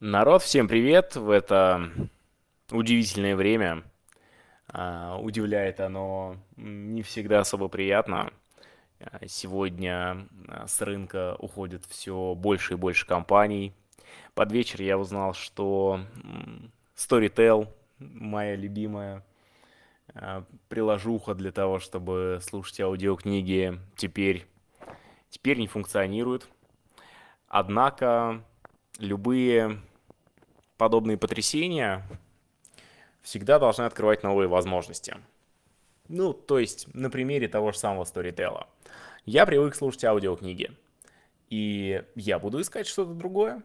Народ, всем привет! В это удивительное время. А, удивляет оно не всегда особо приятно. А, сегодня а, с рынка уходит все больше и больше компаний. Под вечер я узнал, что Storytel, моя любимая приложуха для того, чтобы слушать аудиокниги, теперь, теперь не функционирует. Однако любые подобные потрясения всегда должны открывать новые возможности. Ну, то есть, на примере того же самого Storytel. Я привык слушать аудиокниги, и я буду искать что-то другое.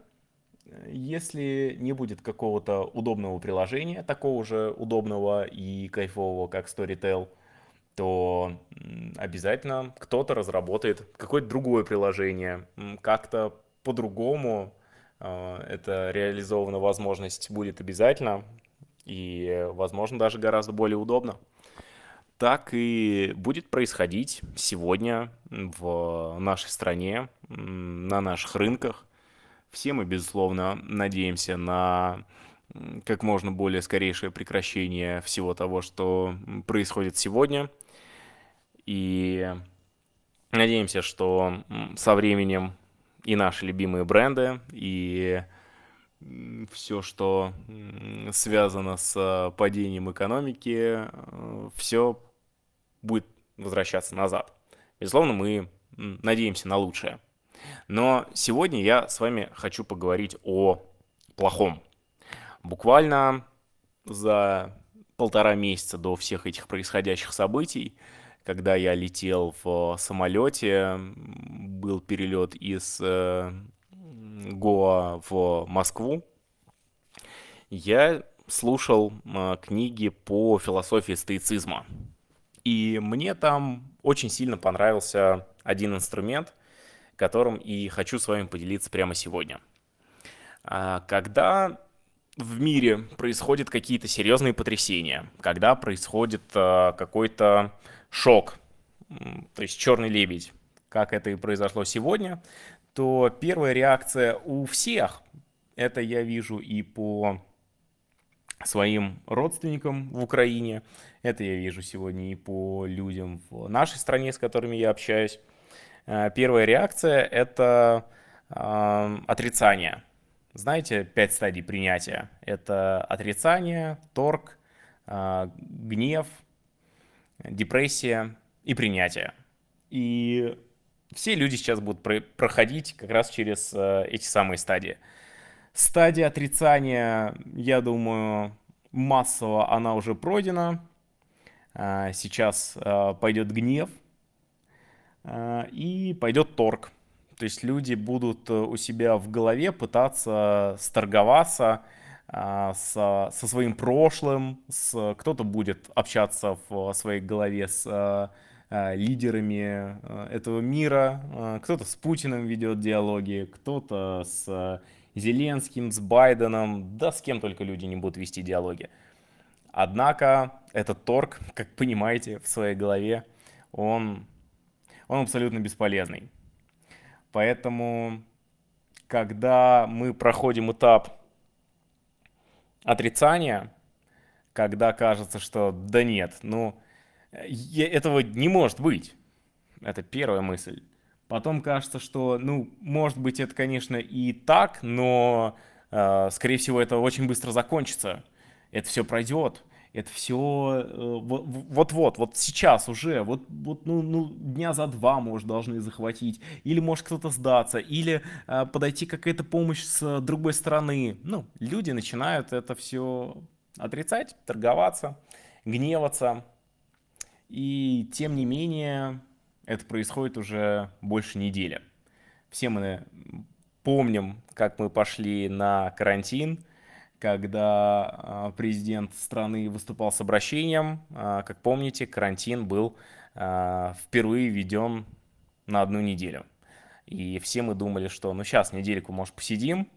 Если не будет какого-то удобного приложения, такого же удобного и кайфового, как Storytel, то обязательно кто-то разработает какое-то другое приложение, как-то по-другому это реализована возможность будет обязательно и, возможно, даже гораздо более удобно. Так и будет происходить сегодня в нашей стране, на наших рынках. Все мы, безусловно, надеемся на как можно более скорейшее прекращение всего того, что происходит сегодня. И надеемся, что со временем и наши любимые бренды, и все, что связано с э, падением экономики, э, все будет возвращаться назад. Безусловно, мы надеемся на лучшее. Но сегодня я с вами хочу поговорить о плохом. Буквально за полтора месяца до всех этих происходящих событий когда я летел в самолете, был перелет из э, Гоа в Москву, я слушал э, книги по философии стоицизма. И мне там очень сильно понравился один инструмент, которым и хочу с вами поделиться прямо сегодня. А, когда в мире происходят какие-то серьезные потрясения, когда происходит э, какой-то шок, то есть черный лебедь, как это и произошло сегодня, то первая реакция у всех, это я вижу и по своим родственникам в Украине, это я вижу сегодня и по людям в нашей стране, с которыми я общаюсь. Э, первая реакция – это э, отрицание. Знаете, пять стадий принятия. Это отрицание, торг, э, гнев, депрессия и принятие. И все люди сейчас будут про- проходить как раз через э, эти самые стадии. Стадия отрицания, я думаю, массово она уже пройдена. Э, сейчас э, пойдет гнев и пойдет торг. То есть люди будут у себя в голове пытаться сторговаться, со, со своим прошлым, с, кто-то будет общаться в своей голове с лидерами этого мира, кто-то с Путиным ведет диалоги, кто-то с Зеленским, с Байденом, да с кем только люди не будут вести диалоги. Однако этот торг, как понимаете, в своей голове, он, он абсолютно бесполезный. Поэтому, когда мы проходим этап отрицание, когда кажется, что да нет, ну, этого не может быть. Это первая мысль. Потом кажется, что, ну, может быть, это, конечно, и так, но, э, скорее всего, это очень быстро закончится. Это все пройдет это все э, вот-вот, вот сейчас уже, вот, вот ну, ну, дня за два, может, должны захватить, или может кто-то сдаться, или э, подойти какая-то помощь с другой стороны. Ну, люди начинают это все отрицать, торговаться, гневаться, и тем не менее это происходит уже больше недели. Все мы помним, как мы пошли на карантин, когда а, президент страны выступал с обращением. А, как помните, карантин был а, впервые введен на одну неделю. И все мы думали, что ну сейчас недельку, может, посидим,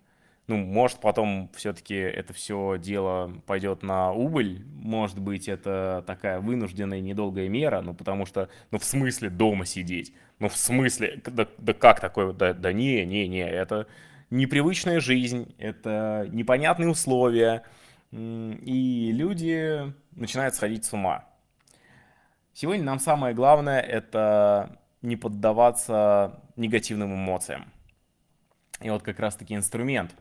ну, может, потом все-таки это все дело пойдет на убыль, может быть, это такая вынужденная недолгая мера, ну, потому что, ну, в смысле дома сидеть, ну, в смысле, да, да как такое, да, да не, не, не, это непривычная жизнь, это непонятные условия, и люди начинают сходить с ума. Сегодня нам самое главное это не поддаваться негативным эмоциям. И вот как раз таки инструмент,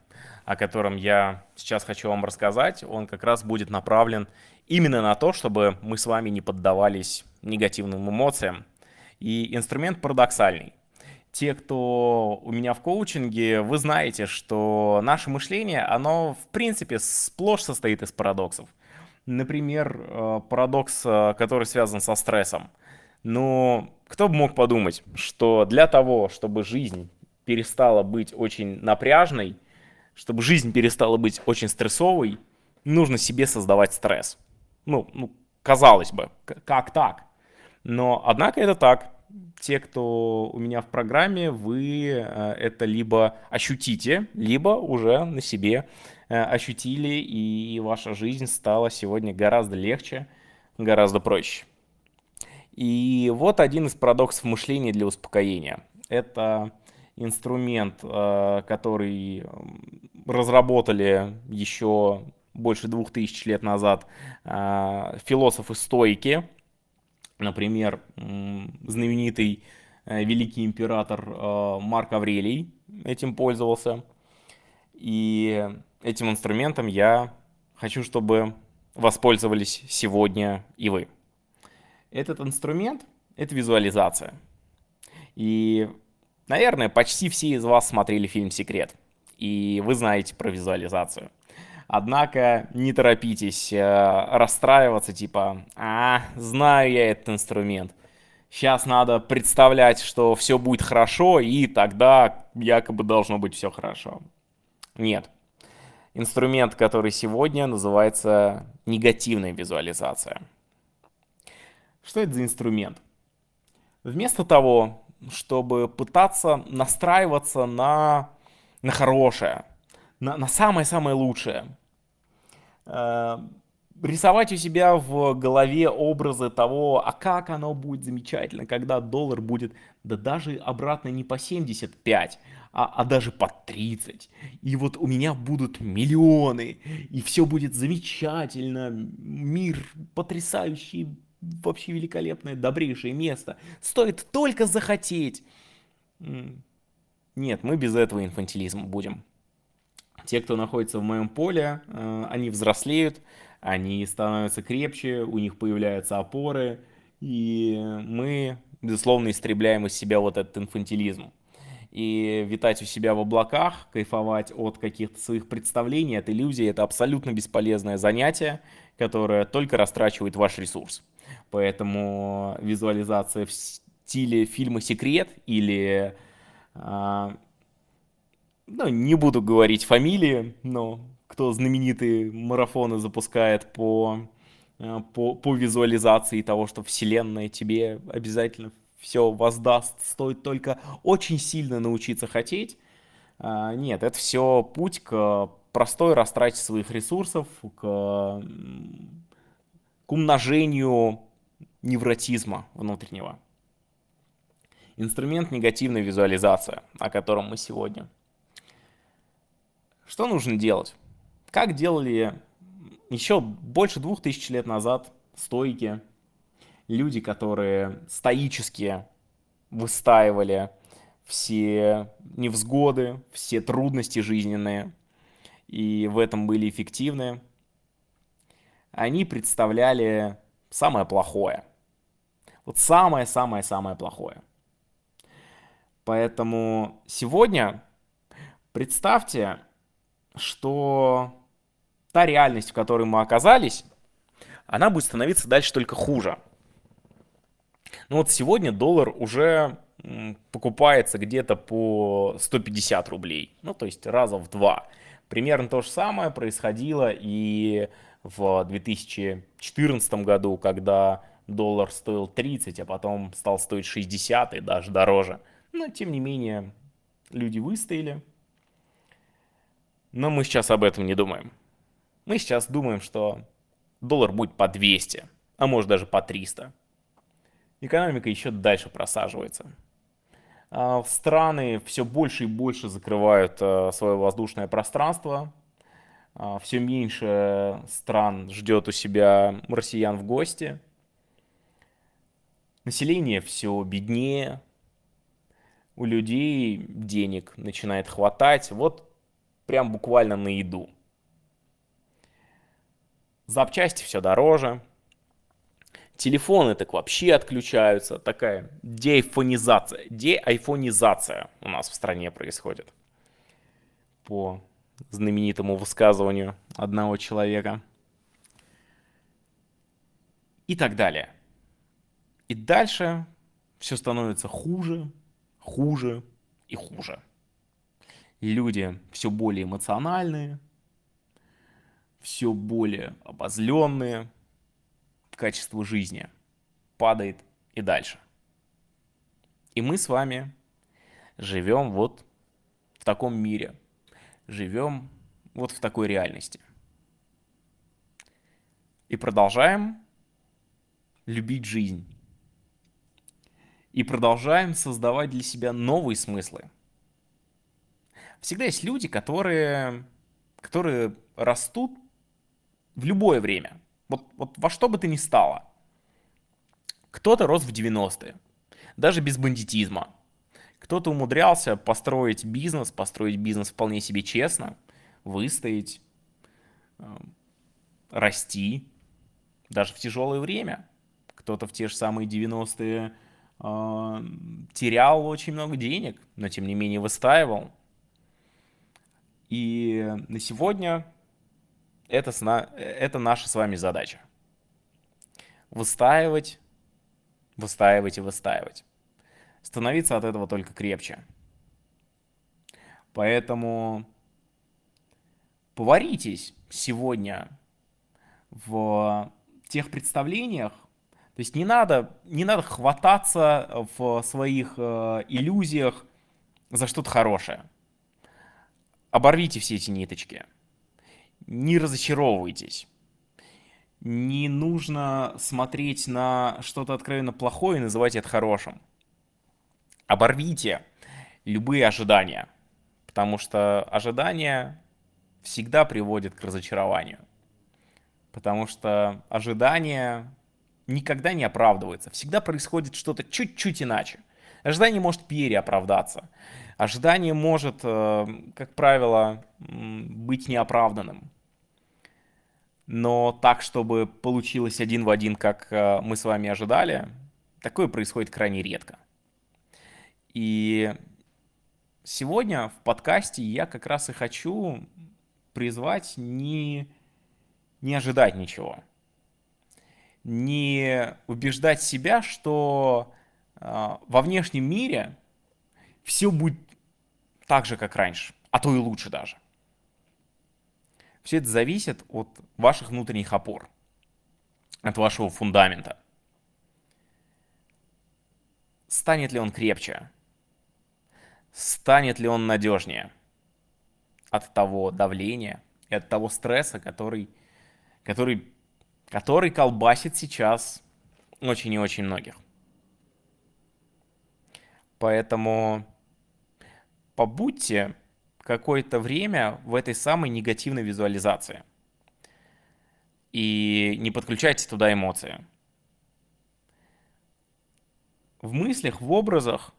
о котором я сейчас хочу вам рассказать, он как раз будет направлен именно на то, чтобы мы с вами не поддавались негативным эмоциям. И инструмент парадоксальный. Те, кто у меня в коучинге, вы знаете, что наше мышление, оно в принципе сплошь состоит из парадоксов. Например, э, парадокс, э, который связан со стрессом. Но кто бы мог подумать, что для того, чтобы жизнь перестала быть очень напряжной, чтобы жизнь перестала быть очень стрессовой, нужно себе создавать стресс. Ну, ну казалось бы, как так? Но, однако, это так. Те, кто у меня в программе, вы э, это либо ощутите, либо уже на себе э, ощутили, и ваша жизнь стала сегодня гораздо легче, гораздо проще. И вот один из парадоксов мышления для успокоения. Это инструмент, э, который разработали еще больше двух тысяч лет назад э, философы-стойки. Например, знаменитый э, великий император Марк Аврелий этим пользовался. И этим инструментом я хочу, чтобы воспользовались сегодня и вы. Этот инструмент — это визуализация. И Наверное, почти все из вас смотрели фильм «Секрет», и вы знаете про визуализацию. Однако не торопитесь э, расстраиваться, типа, а, знаю я этот инструмент. Сейчас надо представлять, что все будет хорошо, и тогда якобы должно быть все хорошо. Нет. Инструмент, который сегодня называется негативная визуализация. Что это за инструмент? Вместо того, чтобы пытаться настраиваться на, на хорошее, на, на самое-самое лучшее. Э, рисовать у себя в голове образы того, а как оно будет замечательно, когда доллар будет, да даже обратно не по 75, а, а даже по 30. И вот у меня будут миллионы, и все будет замечательно, мир потрясающий, вообще великолепное, добрейшее место. Стоит только захотеть. Нет, мы без этого инфантилизма будем. Те, кто находится в моем поле, э, они взрослеют, они становятся крепче, у них появляются опоры, и мы, безусловно, истребляем из себя вот этот инфантилизм. И витать у себя в облаках, кайфовать от каких-то своих представлений, от иллюзий, это абсолютно бесполезное занятие, которое только растрачивает ваш ресурс. Поэтому визуализация в стиле фильма «Секрет» или... А, ну, не буду говорить фамилии, но кто знаменитые марафоны запускает по, а, по, по визуализации того, что Вселенная тебе обязательно все воздаст, стоит только очень сильно научиться хотеть. А, нет, это все путь к простой растрате своих ресурсов, к, к умножению невротизма внутреннего. Инструмент негативная визуализация, о котором мы сегодня. Что нужно делать? Как делали еще больше двух тысяч лет назад стойки, люди, которые стоически выстаивали все невзгоды, все трудности жизненные, и в этом были эффективны, они представляли самое плохое – вот самое-самое-самое плохое. Поэтому сегодня представьте, что та реальность, в которой мы оказались, она будет становиться дальше только хуже. Ну вот сегодня доллар уже покупается где-то по 150 рублей, ну то есть раза в два. Примерно то же самое происходило и в 2014 году, когда доллар стоил 30, а потом стал стоить 60 и даже дороже. Но, тем не менее, люди выстояли. Но мы сейчас об этом не думаем. Мы сейчас думаем, что доллар будет по 200, а может даже по 300. Экономика еще дальше просаживается. А, страны все больше и больше закрывают а, свое воздушное пространство. А, все меньше стран ждет у себя россиян в гости. Население все беднее. У людей денег начинает хватать. Вот прям буквально на еду. Запчасти все дороже. Телефоны так вообще отключаются. Такая деайфонизация. Деайфонизация у нас в стране происходит. По знаменитому высказыванию одного человека. И так далее. И дальше все становится хуже, хуже и хуже. Люди все более эмоциональные, все более обозленные, качество жизни падает и дальше. И мы с вами живем вот в таком мире, живем вот в такой реальности. И продолжаем любить жизнь. И продолжаем создавать для себя новые смыслы. Всегда есть люди, которые, которые растут в любое время. Вот, вот во что бы ты ни стало. Кто-то рос в 90-е, даже без бандитизма. Кто-то умудрялся построить бизнес, построить бизнес вполне себе честно, выстоять, э, расти, даже в тяжелое время. Кто-то в те же самые 90-е э, терял очень много денег, но тем не менее выстаивал. И на сегодня это, это наша с вами задача. Выстаивать, выстаивать и выстаивать. Становиться от этого только крепче. Поэтому поваритесь сегодня в тех представлениях, то есть не надо, не надо хвататься в своих э, иллюзиях за что-то хорошее. Оборвите все эти ниточки не разочаровывайтесь. Не нужно смотреть на что-то откровенно плохое и называть это хорошим. Оборвите любые ожидания, потому что ожидания всегда приводят к разочарованию. Потому что ожидание никогда не оправдывается. Всегда происходит что-то чуть-чуть иначе. Ожидание может переоправдаться. Ожидание может, э, как правило, быть неоправданным но так, чтобы получилось один в один, как э, мы с вами ожидали, такое происходит крайне редко. И сегодня в подкасте я как раз и хочу призвать не, не ожидать ничего. Не убеждать себя, что э, во внешнем мире все будет так же, как раньше, а то и лучше даже. Все это зависит от ваших внутренних опор, от вашего фундамента. Станет ли он крепче? Станет ли он надежнее от того давления и от того стресса, который, который, который колбасит сейчас очень и очень многих? Поэтому побудьте какое-то время в этой самой негативной визуализации. И не подключайте туда эмоции. В мыслях, в образах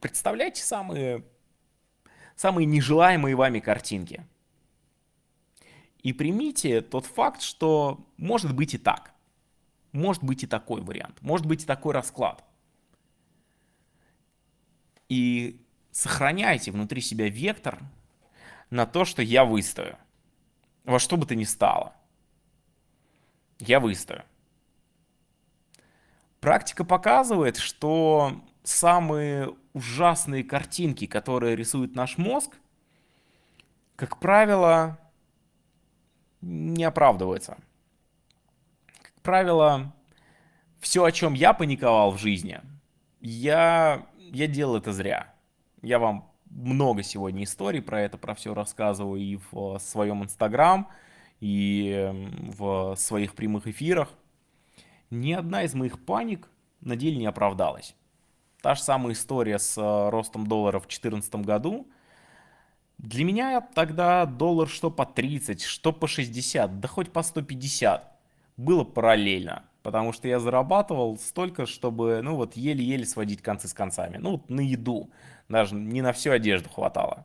представляйте самые, самые нежелаемые вами картинки. И примите тот факт, что может быть и так. Может быть и такой вариант. Может быть и такой расклад. И сохраняйте внутри себя вектор на то, что я выстою. Во что бы то ни стало. Я выстою. Практика показывает, что самые ужасные картинки, которые рисует наш мозг, как правило, не оправдываются. Как правило, все, о чем я паниковал в жизни, я, я делал это зря. Я вам много сегодня историй про это, про все рассказываю и в своем инстаграм, и в своих прямых эфирах. Ни одна из моих паник на деле не оправдалась. та же самая история с э, ростом доллара в 2014 году. Для меня тогда доллар что по 30, что по 60, да хоть по 150 было параллельно. Потому что я зарабатывал столько, чтобы, ну вот, еле-еле сводить концы с концами. Ну, вот на еду. Даже не на всю одежду хватало.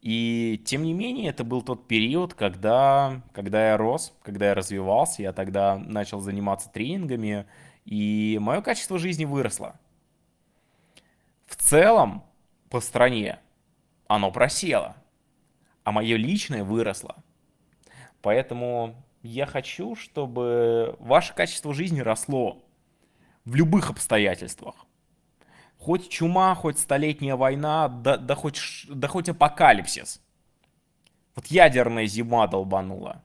И тем не менее, это был тот период, когда, когда я рос, когда я развивался, я тогда начал заниматься тренингами, и мое качество жизни выросло. В целом, по стране оно просело, а мое личное выросло. Поэтому я хочу, чтобы ваше качество жизни росло в любых обстоятельствах. Хоть чума, хоть столетняя война, да, да, хоть, да хоть апокалипсис. Вот ядерная зима долбанула.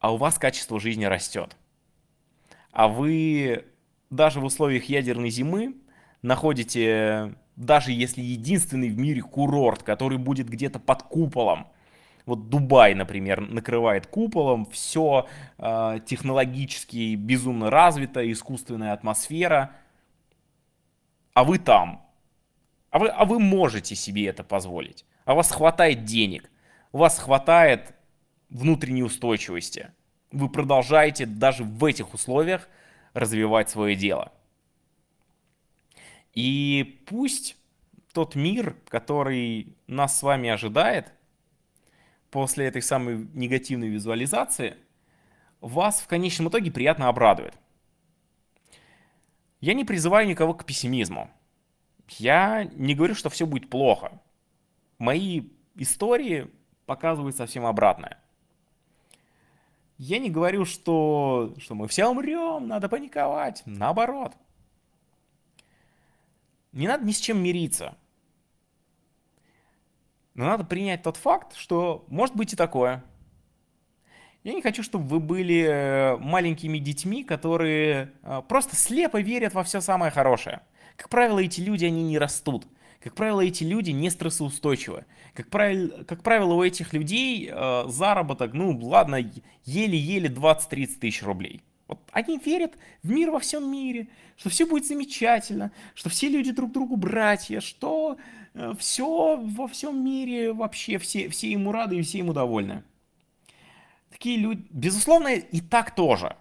А у вас качество жизни растет. А вы даже в условиях ядерной зимы находите, даже если единственный в мире курорт, который будет где-то под куполом, вот Дубай, например, накрывает куполом, все э, технологически безумно развито, искусственная атмосфера – а вы там. А вы, а вы можете себе это позволить. А у вас хватает денег. У вас хватает внутренней устойчивости. Вы продолжаете даже в этих условиях развивать свое дело. И пусть тот мир, который нас с вами ожидает, после этой самой негативной визуализации, вас в конечном итоге приятно обрадует. Я не призываю никого к пессимизму. Я не говорю, что все будет плохо. Мои истории показывают совсем обратное. Я не говорю, что, что мы все умрем, надо паниковать. Наоборот. Не надо ни с чем мириться. Но надо принять тот факт, что может быть и такое – я не хочу, чтобы вы были э, маленькими детьми, которые э, просто слепо верят во все самое хорошее. Как правило, эти люди, они не растут. Как правило, эти люди не стрессоустойчивы. Как правило, как правило у этих людей э, заработок, ну ладно, еле-еле 20-30 тысяч рублей. Вот они верят в мир во всем мире, что все будет замечательно, что все люди друг другу братья, что все во всем мире вообще, все, все ему рады и все ему довольны. Такие люди, безусловно, и так тоже.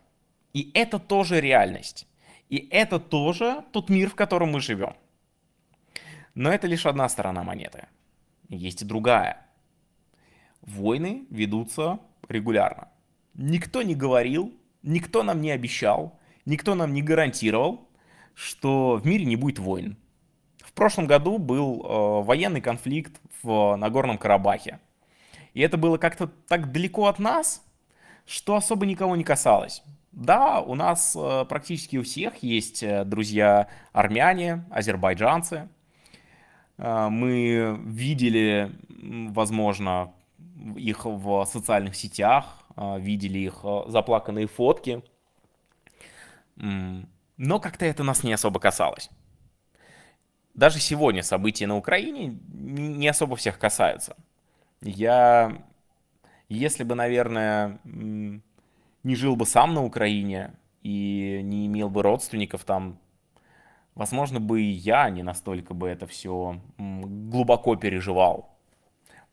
И это тоже реальность. И это тоже тот мир, в котором мы живем. Но это лишь одна сторона монеты. Есть и другая. Войны ведутся регулярно. Никто не говорил, никто нам не обещал, никто нам не гарантировал, что в мире не будет войн. Прошлом году был э, военный конфликт в Нагорном Карабахе. И это было как-то так далеко от нас, что особо никого не касалось. Да, у нас э, практически у всех есть э, друзья армяне, азербайджанцы. Мы видели, возможно, их в социальных сетях, видели их заплаканные фотки. Но как-то это нас не особо касалось. Даже сегодня события на Украине не особо всех касаются. Я если бы, наверное, не жил бы сам на Украине и не имел бы родственников там, возможно бы и я не настолько бы это все глубоко переживал.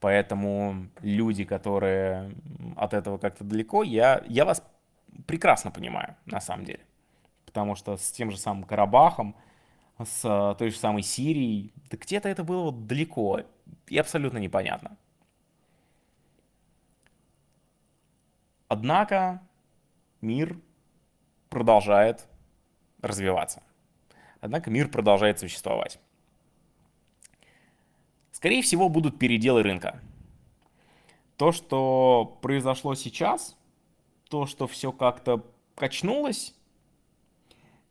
Поэтому люди, которые от этого как-то далеко, я, я вас прекрасно понимаю, на самом деле. Потому что с тем же самым Карабахом, с той же самой Сирией, да где-то это было вот далеко и абсолютно непонятно. Однако мир продолжает развиваться. Однако мир продолжает существовать. Скорее всего, будут переделы рынка. То, что произошло сейчас, то, что все как-то качнулось,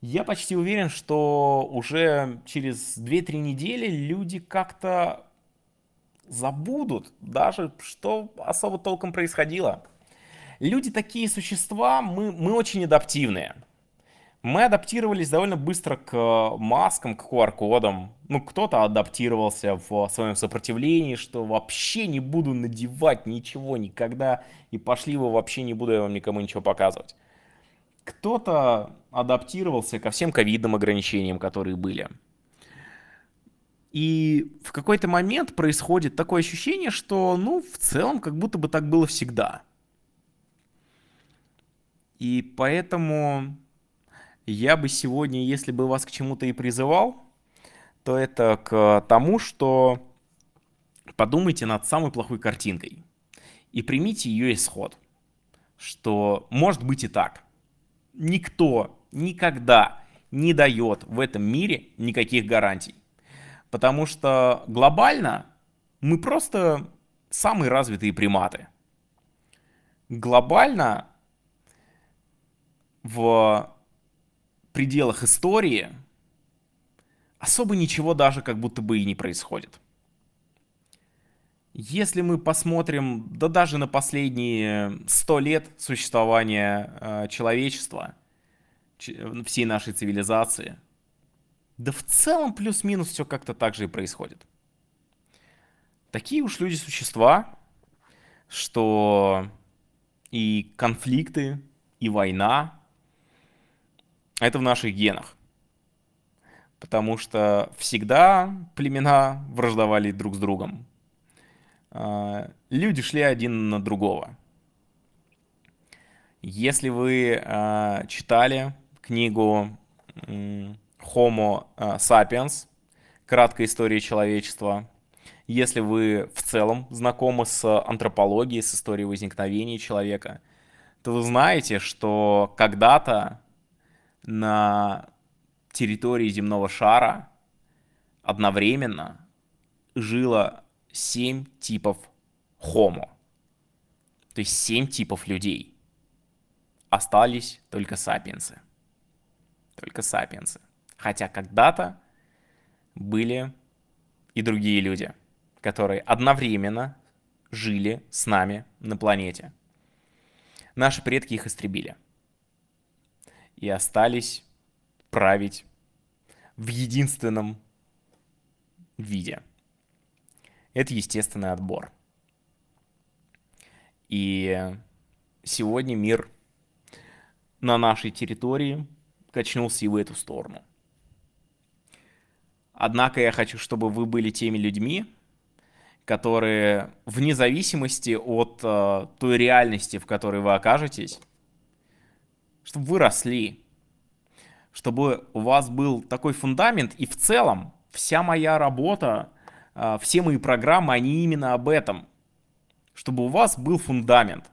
я почти уверен, что уже через 2-3 недели люди как-то забудут даже, что особо толком происходило люди такие существа, мы, мы очень адаптивные. Мы адаптировались довольно быстро к маскам, к QR-кодам. Ну, кто-то адаптировался в своем сопротивлении, что вообще не буду надевать ничего никогда, и пошли вы, вообще не буду я вам никому ничего показывать. Кто-то адаптировался ко всем ковидным ограничениям, которые были. И в какой-то момент происходит такое ощущение, что, ну, в целом, как будто бы так было всегда. И поэтому я бы сегодня, если бы вас к чему-то и призывал, то это к тому, что подумайте над самой плохой картинкой и примите ее исход, что может быть и так. Никто никогда не дает в этом мире никаких гарантий. Потому что глобально мы просто самые развитые приматы. Глобально в пределах истории особо ничего даже как будто бы и не происходит. Если мы посмотрим, да даже на последние сто лет существования э, человечества, всей нашей цивилизации – да в целом плюс-минус все как-то так же и происходит. Такие уж люди существа, что и конфликты, и война — это в наших генах. Потому что всегда племена враждовали друг с другом. А, люди шли один на другого. Если вы а, читали книгу Homo э, sapiens, краткая история человечества. Если вы в целом знакомы с антропологией, с историей возникновения человека, то вы знаете, что когда-то на территории земного шара одновременно жило 7 типов Homo. То есть 7 типов людей. Остались только сапиенсы. Только сапиенсы. Хотя когда-то были и другие люди, которые одновременно жили с нами на планете. Наши предки их истребили. И остались править в единственном виде. Это естественный отбор. И сегодня мир на нашей территории качнулся и в эту сторону. Однако я хочу, чтобы вы были теми людьми, которые вне зависимости от э, той реальности, в которой вы окажетесь, чтобы вы росли, чтобы у вас был такой фундамент, и в целом вся моя работа, все мои программы, они именно об этом, чтобы у вас был фундамент,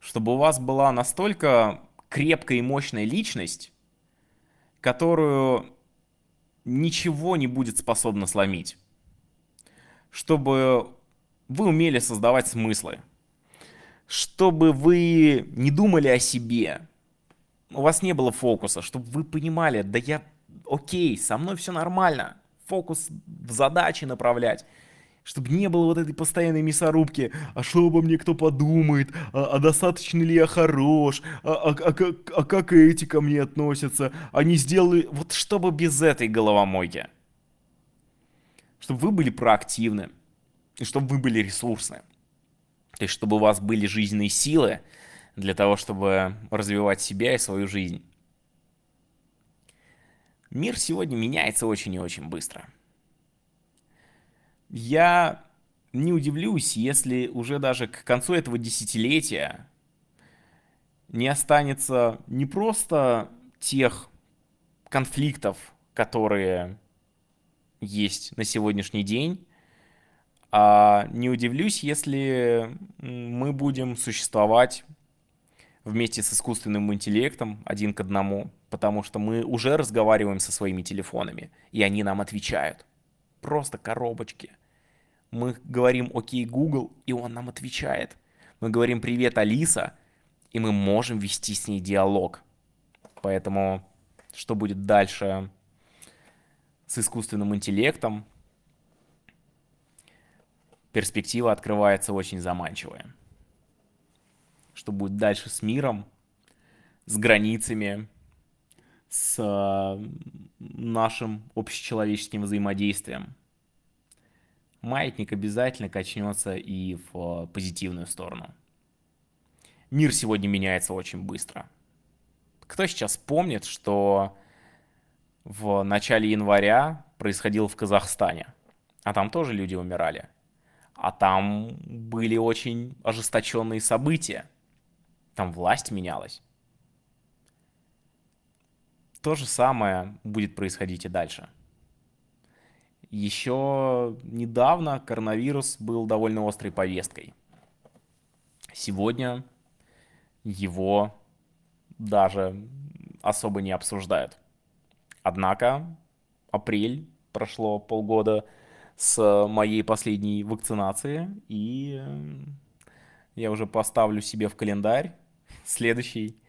чтобы у вас была настолько крепкая и мощная личность, которую ничего не будет способно сломить. Чтобы вы умели создавать смыслы. Чтобы вы не думали о себе. У вас не было фокуса, чтобы вы понимали, да я окей, со мной все нормально. Фокус в задачи направлять чтобы не было вот этой постоянной мясорубки, а что обо мне кто подумает, а, а достаточно ли я хорош, а, а, а, как, а как эти ко мне относятся, они сделали, вот чтобы без этой головомойки. Чтобы вы были проактивны, и чтобы вы были ресурсны. То есть, чтобы у вас были жизненные силы для того, чтобы развивать себя и свою жизнь. Мир сегодня меняется очень и очень быстро – я не удивлюсь, если уже даже к концу этого десятилетия не останется не просто тех конфликтов, которые есть на сегодняшний день, а не удивлюсь, если мы будем существовать вместе с искусственным интеллектом один к одному, потому что мы уже разговариваем со своими телефонами, и они нам отвечают. Просто коробочки. Мы говорим «Окей, Google», и он нам отвечает. Мы говорим «Привет, Алиса», и мы можем вести с ней диалог. Поэтому что будет дальше с искусственным интеллектом, перспектива открывается очень заманчивая. Что будет дальше с миром, с границами, с нашим общечеловеческим взаимодействием – маятник обязательно качнется и в позитивную сторону. Мир сегодня меняется очень быстро. Кто сейчас помнит, что в начале января происходило в Казахстане? А там тоже люди умирали. А там были очень ожесточенные события. Там власть менялась. То же самое будет происходить и дальше. Еще недавно коронавирус был довольно острой повесткой. Сегодня его даже особо не обсуждают. Однако апрель, прошло полгода с моей последней вакцинации, и я уже поставлю себе в календарь следующий,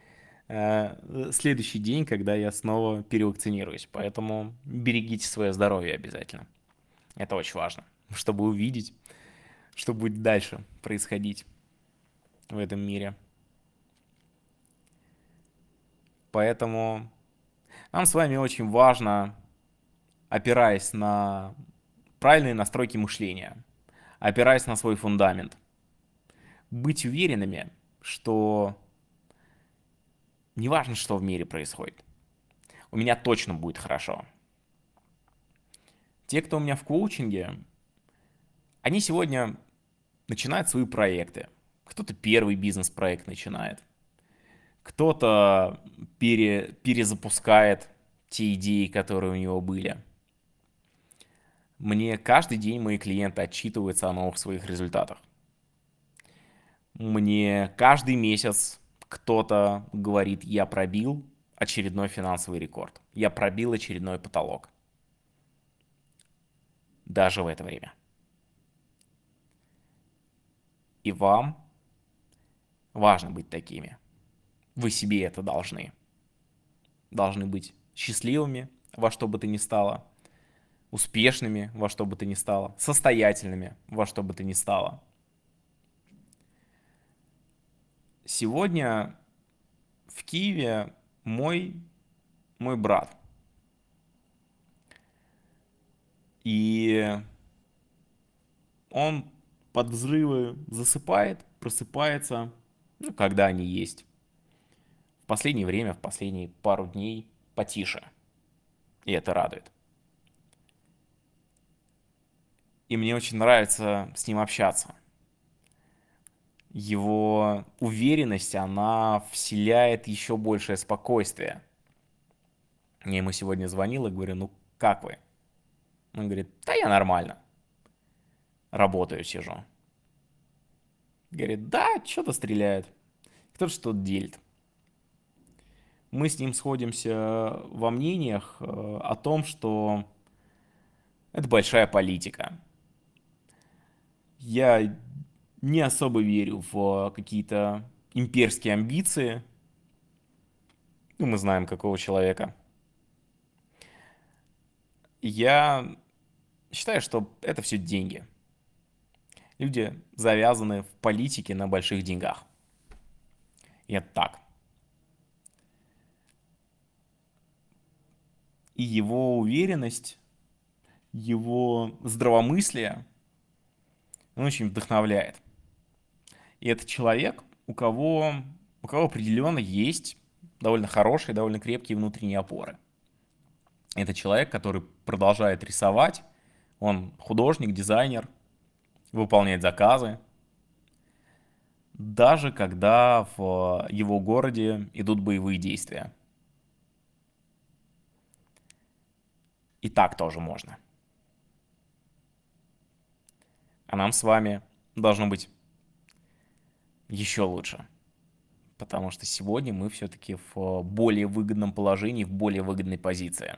следующий день, когда я снова перевакцинируюсь. Поэтому берегите свое здоровье обязательно. Это очень важно, чтобы увидеть, что будет дальше происходить в этом мире. Поэтому нам с вами очень важно, опираясь на правильные настройки мышления, опираясь на свой фундамент, быть уверенными, что неважно, что в мире происходит, у меня точно будет хорошо. Те, кто у меня в коучинге, они сегодня начинают свои проекты. Кто-то первый бизнес-проект начинает, кто-то пере, перезапускает те идеи, которые у него были. Мне каждый день мои клиенты отчитываются о новых своих результатах. Мне каждый месяц кто-то говорит, я пробил очередной финансовый рекорд. Я пробил очередной потолок. Даже в это время. И вам важно быть такими. Вы себе это должны. Должны быть счастливыми во что бы то ни стало – успешными во что бы то ни стало, состоятельными во что бы то ни стало. Сегодня в Киеве мой, мой брат. И он под взрывы засыпает, просыпается, ну, когда они есть. В последнее время, в последние пару дней потише. И это радует. и мне очень нравится с ним общаться. Его уверенность, она вселяет еще большее спокойствие. Я ему сегодня звонил и говорю, ну как вы? Он говорит, да я нормально. Работаю, сижу. Говорит, да, что-то стреляет. Кто-то что-то делит. Мы с ним сходимся во мнениях э, о том, что это большая политика я не особо верю в какие-то имперские амбиции. Ну, мы знаем, какого человека. Я считаю, что это все деньги. Люди завязаны в политике на больших деньгах. И это так. И его уверенность, его здравомыслие – он очень вдохновляет. И это человек, у кого, у кого определенно есть довольно хорошие, довольно крепкие внутренние опоры. Это человек, который продолжает рисовать, он художник, дизайнер, выполняет заказы, даже когда в его городе идут боевые действия. И так тоже можно. А нам с вами должно быть еще лучше. Потому что сегодня мы все-таки в более выгодном положении, в более выгодной позиции.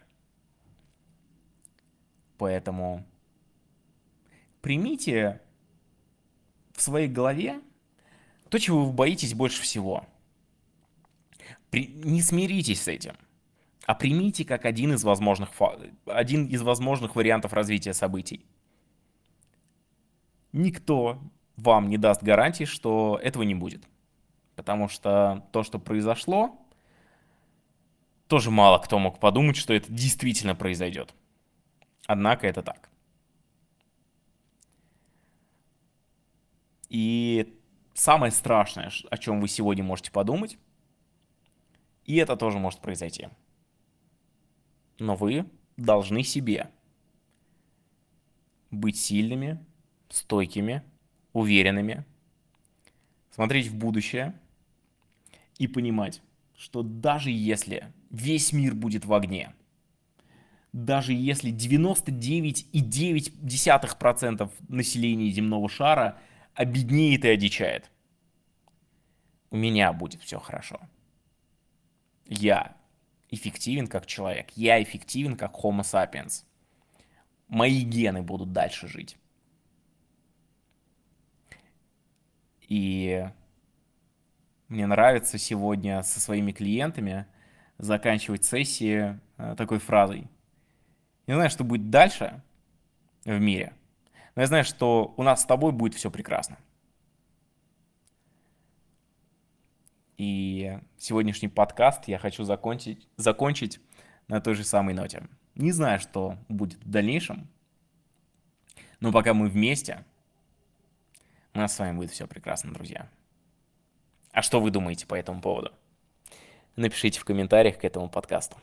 Поэтому примите в своей голове то, чего вы боитесь больше всего. При... Не смиритесь с этим, а примите как один из возможных, один из возможных вариантов развития событий никто вам не даст гарантии, что этого не будет. Потому что то, что произошло, тоже мало кто мог подумать, что это действительно произойдет. Однако это так. И самое страшное, о чем вы сегодня можете подумать, И это тоже может произойти. Но вы должны себе быть сильными, стойкими, уверенными, смотреть в будущее и понимать, что даже если весь мир будет в огне, даже если 99,9% населения земного шара обеднеет и одичает, у меня будет все хорошо. Я эффективен как человек, я эффективен как Homo sapiens. Мои гены будут дальше жить. И мне нравится сегодня со своими клиентами заканчивать сессии э, такой фразой. Не знаю, что будет дальше в мире, но я знаю, что у нас с тобой будет все прекрасно. И сегодняшний подкаст я хочу закончить, закончить на той же самой ноте. Не знаю, что будет в дальнейшем, но пока мы вместе, у нас с вами будет все прекрасно, друзья. А что вы думаете по этому поводу? Напишите в комментариях к этому подкасту.